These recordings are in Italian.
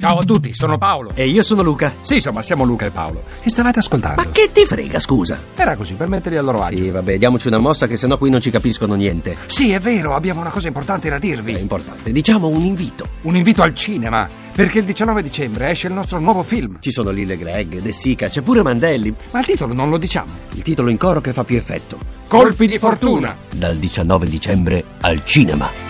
Ciao a tutti, sono Paolo. E io sono Luca. Sì, insomma, siamo Luca e Paolo. E stavate ascoltando. Ma che ti frega, scusa? Era così, per metterli a loro agio. Sì, vabbè, diamoci una mossa che sennò qui non ci capiscono niente. Sì, è vero, abbiamo una cosa importante da È dirvi. importante. Diciamo un invito. Un invito al cinema, perché il 19 dicembre esce il nostro nuovo film. Ci sono Lille Greg, De Sica, c'è pure Mandelli. Ma il titolo non lo diciamo. Il titolo in coro che fa più effetto. Colpi di fortuna. Dal 19 dicembre al cinema.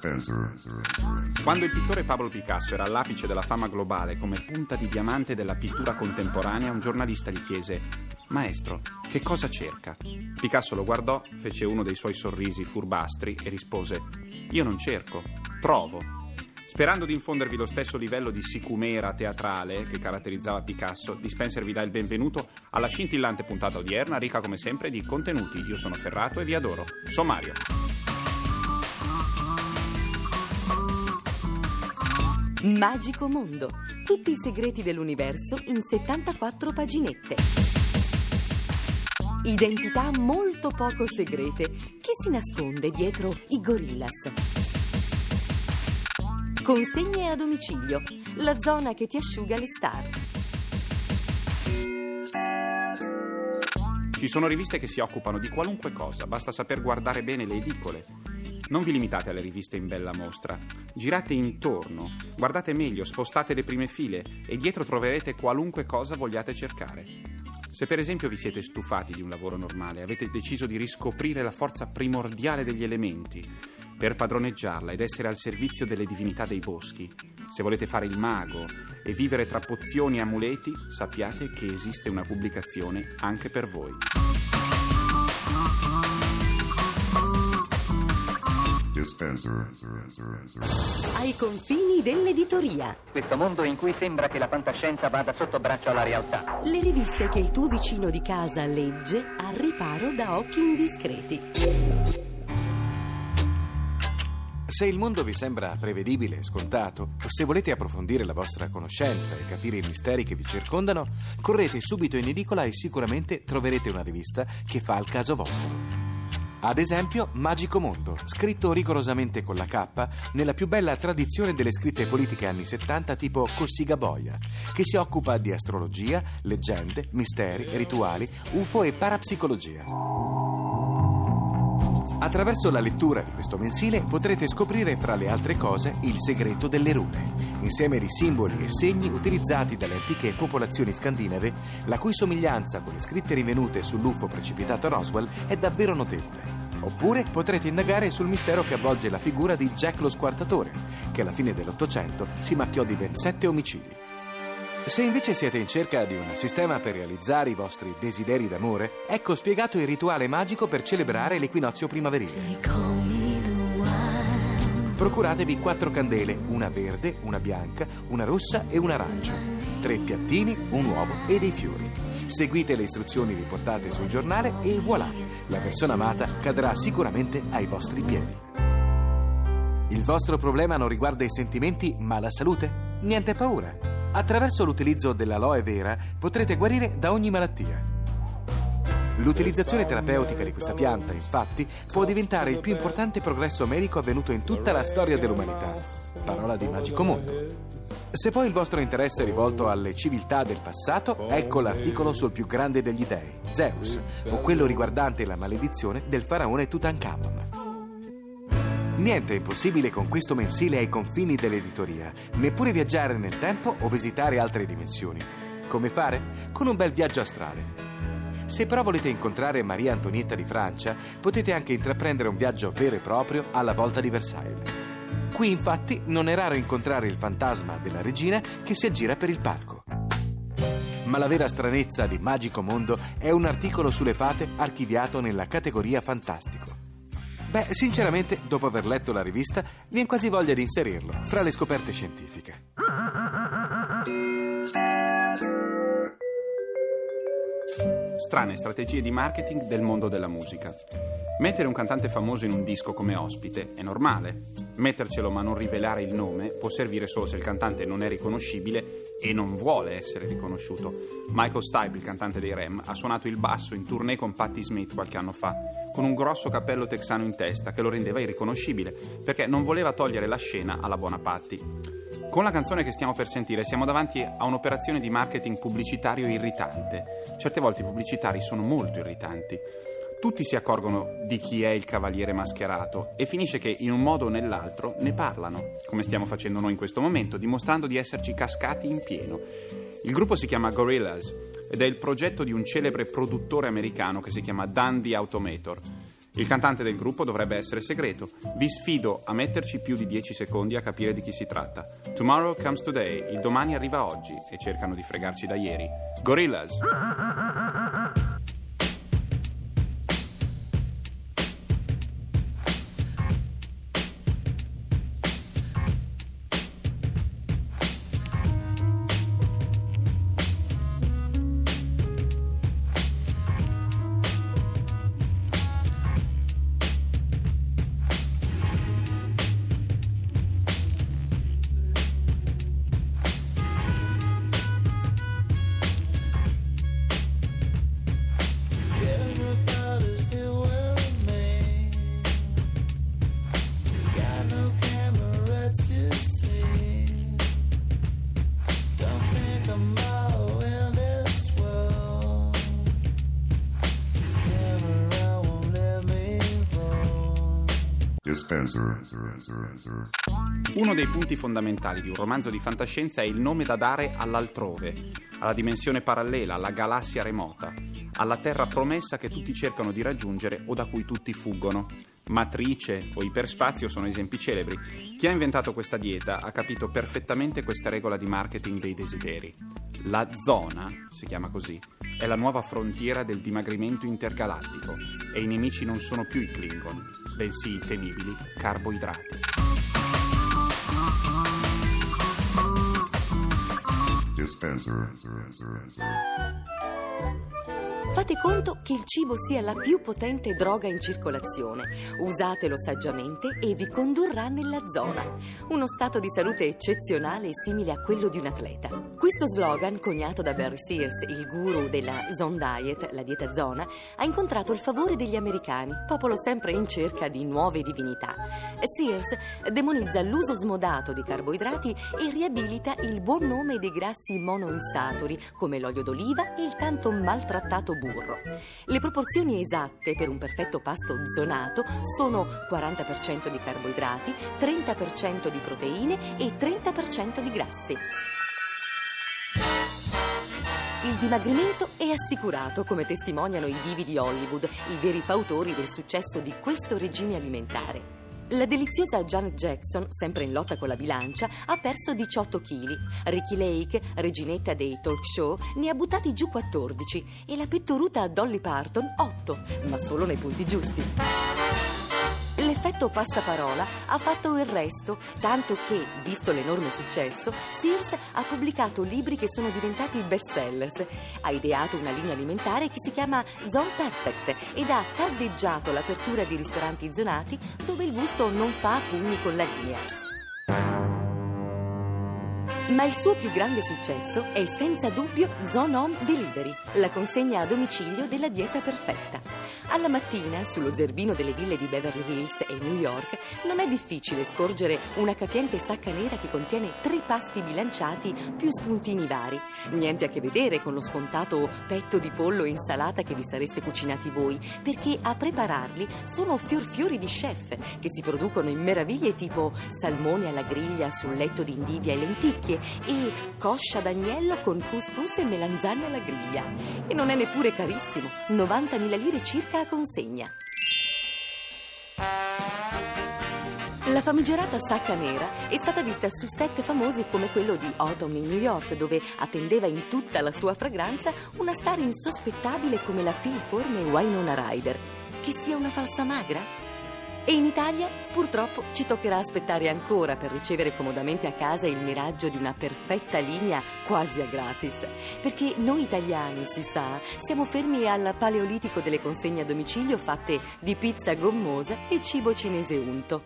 Dispenser. Quando il pittore Pablo Picasso era all'apice della fama globale come punta di diamante della pittura contemporanea, un giornalista gli chiese: Maestro, che cosa cerca? Picasso lo guardò, fece uno dei suoi sorrisi furbastri e rispose: Io non cerco, trovo. Sperando di infondervi lo stesso livello di sicumera teatrale che caratterizzava Picasso, Dispenser vi dà il benvenuto alla scintillante puntata odierna, ricca come sempre di contenuti. Io sono Ferrato e vi adoro. Sommario. Magico Mondo. Tutti i segreti dell'universo in 74 paginette. Identità molto poco segrete. Chi si nasconde dietro i gorillas? Consegne a domicilio. La zona che ti asciuga le star. Ci sono riviste che si occupano di qualunque cosa, basta saper guardare bene le edicole. Non vi limitate alle riviste in bella mostra, girate intorno, guardate meglio, spostate le prime file e dietro troverete qualunque cosa vogliate cercare. Se per esempio vi siete stufati di un lavoro normale, avete deciso di riscoprire la forza primordiale degli elementi per padroneggiarla ed essere al servizio delle divinità dei boschi, se volete fare il mago e vivere tra pozioni e amuleti, sappiate che esiste una pubblicazione anche per voi. Dispenser. Ai confini dell'editoria. Questo mondo in cui sembra che la fantascienza vada sotto braccio alla realtà. Le riviste che il tuo vicino di casa legge al riparo da occhi indiscreti. Se il mondo vi sembra prevedibile e scontato, se volete approfondire la vostra conoscenza e capire i misteri che vi circondano, correte subito in edicola e sicuramente troverete una rivista che fa il caso vostro. Ad esempio, Magico Mondo, scritto rigorosamente con la K, nella più bella tradizione delle scritte politiche anni 70 tipo Cossiga Boia, che si occupa di astrologia, leggende, misteri, rituali, UFO e parapsicologia. Attraverso la lettura di questo mensile potrete scoprire, fra le altre cose, il segreto delle rune, insieme di simboli e segni utilizzati dalle antiche popolazioni scandinave, la cui somiglianza con le scritte rinvenute sull'UFO precipitato Roswell è davvero notevole. Oppure potrete indagare sul mistero che avvolge la figura di Jack lo Squartatore, che alla fine dell'Ottocento si macchiò di ben sette omicidi. Se invece siete in cerca di un sistema per realizzare i vostri desideri d'amore, ecco spiegato il rituale magico per celebrare l'equinozio primaverile. Procuratevi quattro candele, una verde, una bianca, una rossa e un arancio, tre piattini, un uovo e dei fiori. Seguite le istruzioni riportate sul giornale e voilà, la persona amata cadrà sicuramente ai vostri piedi. Il vostro problema non riguarda i sentimenti, ma la salute? Niente paura. Attraverso l'utilizzo dell'aloe vera potrete guarire da ogni malattia. L'utilizzazione terapeutica di questa pianta, infatti, può diventare il più importante progresso medico avvenuto in tutta la storia dell'umanità. Parola di magico mondo. Se poi il vostro interesse è rivolto alle civiltà del passato, ecco l'articolo sul più grande degli dei, Zeus, o quello riguardante la maledizione del faraone Tutankhamon. Niente è impossibile con questo mensile ai confini dell'editoria, neppure viaggiare nel tempo o visitare altre dimensioni. Come fare? Con un bel viaggio astrale. Se però volete incontrare Maria Antonietta di Francia, potete anche intraprendere un viaggio vero e proprio alla volta di Versailles. Qui infatti non è raro incontrare il fantasma della regina che si aggira per il parco. Ma la vera stranezza di Magico Mondo è un articolo sulle fate archiviato nella categoria fantastico. Beh, sinceramente, dopo aver letto la rivista, viene quasi voglia di inserirlo fra le scoperte scientifiche. Strane strategie di marketing del mondo della musica. Mettere un cantante famoso in un disco come ospite è normale. Mettercelo ma non rivelare il nome può servire solo se il cantante non è riconoscibile e non vuole essere riconosciuto. Michael Stipe, il cantante dei Rem, ha suonato il basso in tournée con Patti Smith qualche anno fa con un grosso cappello texano in testa che lo rendeva irriconoscibile, perché non voleva togliere la scena alla buona Patti. Con la canzone che stiamo per sentire siamo davanti a un'operazione di marketing pubblicitario irritante. Certe volte i pubblicitari sono molto irritanti. Tutti si accorgono di chi è il cavaliere mascherato e finisce che in un modo o nell'altro ne parlano, come stiamo facendo noi in questo momento, dimostrando di esserci cascati in pieno. Il gruppo si chiama Gorillaz ed è il progetto di un celebre produttore americano che si chiama Dandy Automator. Il cantante del gruppo dovrebbe essere segreto. Vi sfido a metterci più di 10 secondi a capire di chi si tratta. Tomorrow comes today, il domani arriva oggi e cercano di fregarci da ieri. Gorillaz. Uno dei punti fondamentali di un romanzo di fantascienza è il nome da dare all'altrove, alla dimensione parallela, alla galassia remota, alla terra promessa che tutti cercano di raggiungere o da cui tutti fuggono. Matrice o iperspazio sono esempi celebri. Chi ha inventato questa dieta ha capito perfettamente questa regola di marketing dei desideri. La zona, si chiama così, è la nuova frontiera del dimagrimento intergalattico e i nemici non sono più i Klingon, bensì i temibili carboidrati. Dispenser. Fate conto che il cibo sia la più potente droga in circolazione. Usatelo saggiamente e vi condurrà nella zona. Uno stato di salute eccezionale e simile a quello di un atleta. Questo slogan, coniato da Barry Sears, il guru della Zone Diet, la dieta zona, ha incontrato il favore degli americani, popolo sempre in cerca di nuove divinità. Sears demonizza l'uso smodato di carboidrati e riabilita il buon nome dei grassi monoinsaturi, come l'olio d'oliva e il tanto maltrattato burro. Le proporzioni esatte per un perfetto pasto zonato sono 40% di carboidrati, 30% di proteine e 30% di grassi. Il dimagrimento è assicurato, come testimoniano i divi di Hollywood, i veri fautori del successo di questo regime alimentare. La deliziosa Janet Jackson, sempre in lotta con la bilancia, ha perso 18 kg. Ricky Lake, reginetta dei talk show, ne ha buttati giù 14 e la pettoruta Dolly Parton 8, ma solo nei punti giusti. L'effetto passaparola ha fatto il resto, tanto che, visto l'enorme successo, Sears ha pubblicato libri che sono diventati bestsellers. Ha ideato una linea alimentare che si chiama Zone Perfect ed ha caldeggiato l'apertura di ristoranti zonati dove il gusto non fa pugni con la linea. Ma il suo più grande successo è senza dubbio Zone Home Delivery, la consegna a domicilio della dieta perfetta. Alla mattina, sullo zerbino delle ville di Beverly Hills e New York, non è difficile scorgere una capiente sacca nera che contiene tre pasti bilanciati più spuntini vari. Niente a che vedere con lo scontato petto di pollo e insalata che vi sareste cucinati voi, perché a prepararli sono fior fiori di chef che si producono in meraviglie tipo salmone alla griglia sul letto di indivia e lenticchie e coscia d'agnello con couscous e melanzane alla griglia. E non è neppure carissimo, 90.000 lire circa a consegna. La famigerata sacca nera è stata vista su set famosi come quello di Autumn in New York, dove attendeva in tutta la sua fragranza una star insospettabile come la filiforme Winona Ryder. Che sia una falsa magra? E in Italia purtroppo ci toccherà aspettare ancora per ricevere comodamente a casa il miraggio di una perfetta linea quasi a gratis. Perché noi italiani, si sa, siamo fermi al paleolitico delle consegne a domicilio fatte di pizza gommosa e cibo cinese unto.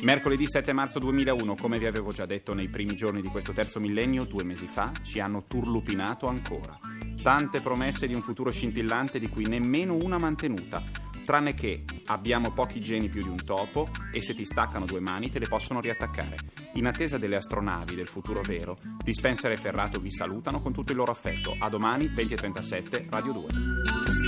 Mercoledì 7 marzo 2001, come vi avevo già detto nei primi giorni di questo terzo millennio, due mesi fa, ci hanno turlupinato ancora. Tante promesse di un futuro scintillante di cui nemmeno una mantenuta. Tranne che abbiamo pochi geni più di un topo e se ti staccano due mani te le possono riattaccare. In attesa delle astronavi del futuro vero, Dispenser e Ferrato vi salutano con tutto il loro affetto. A domani 20.37 Radio 2.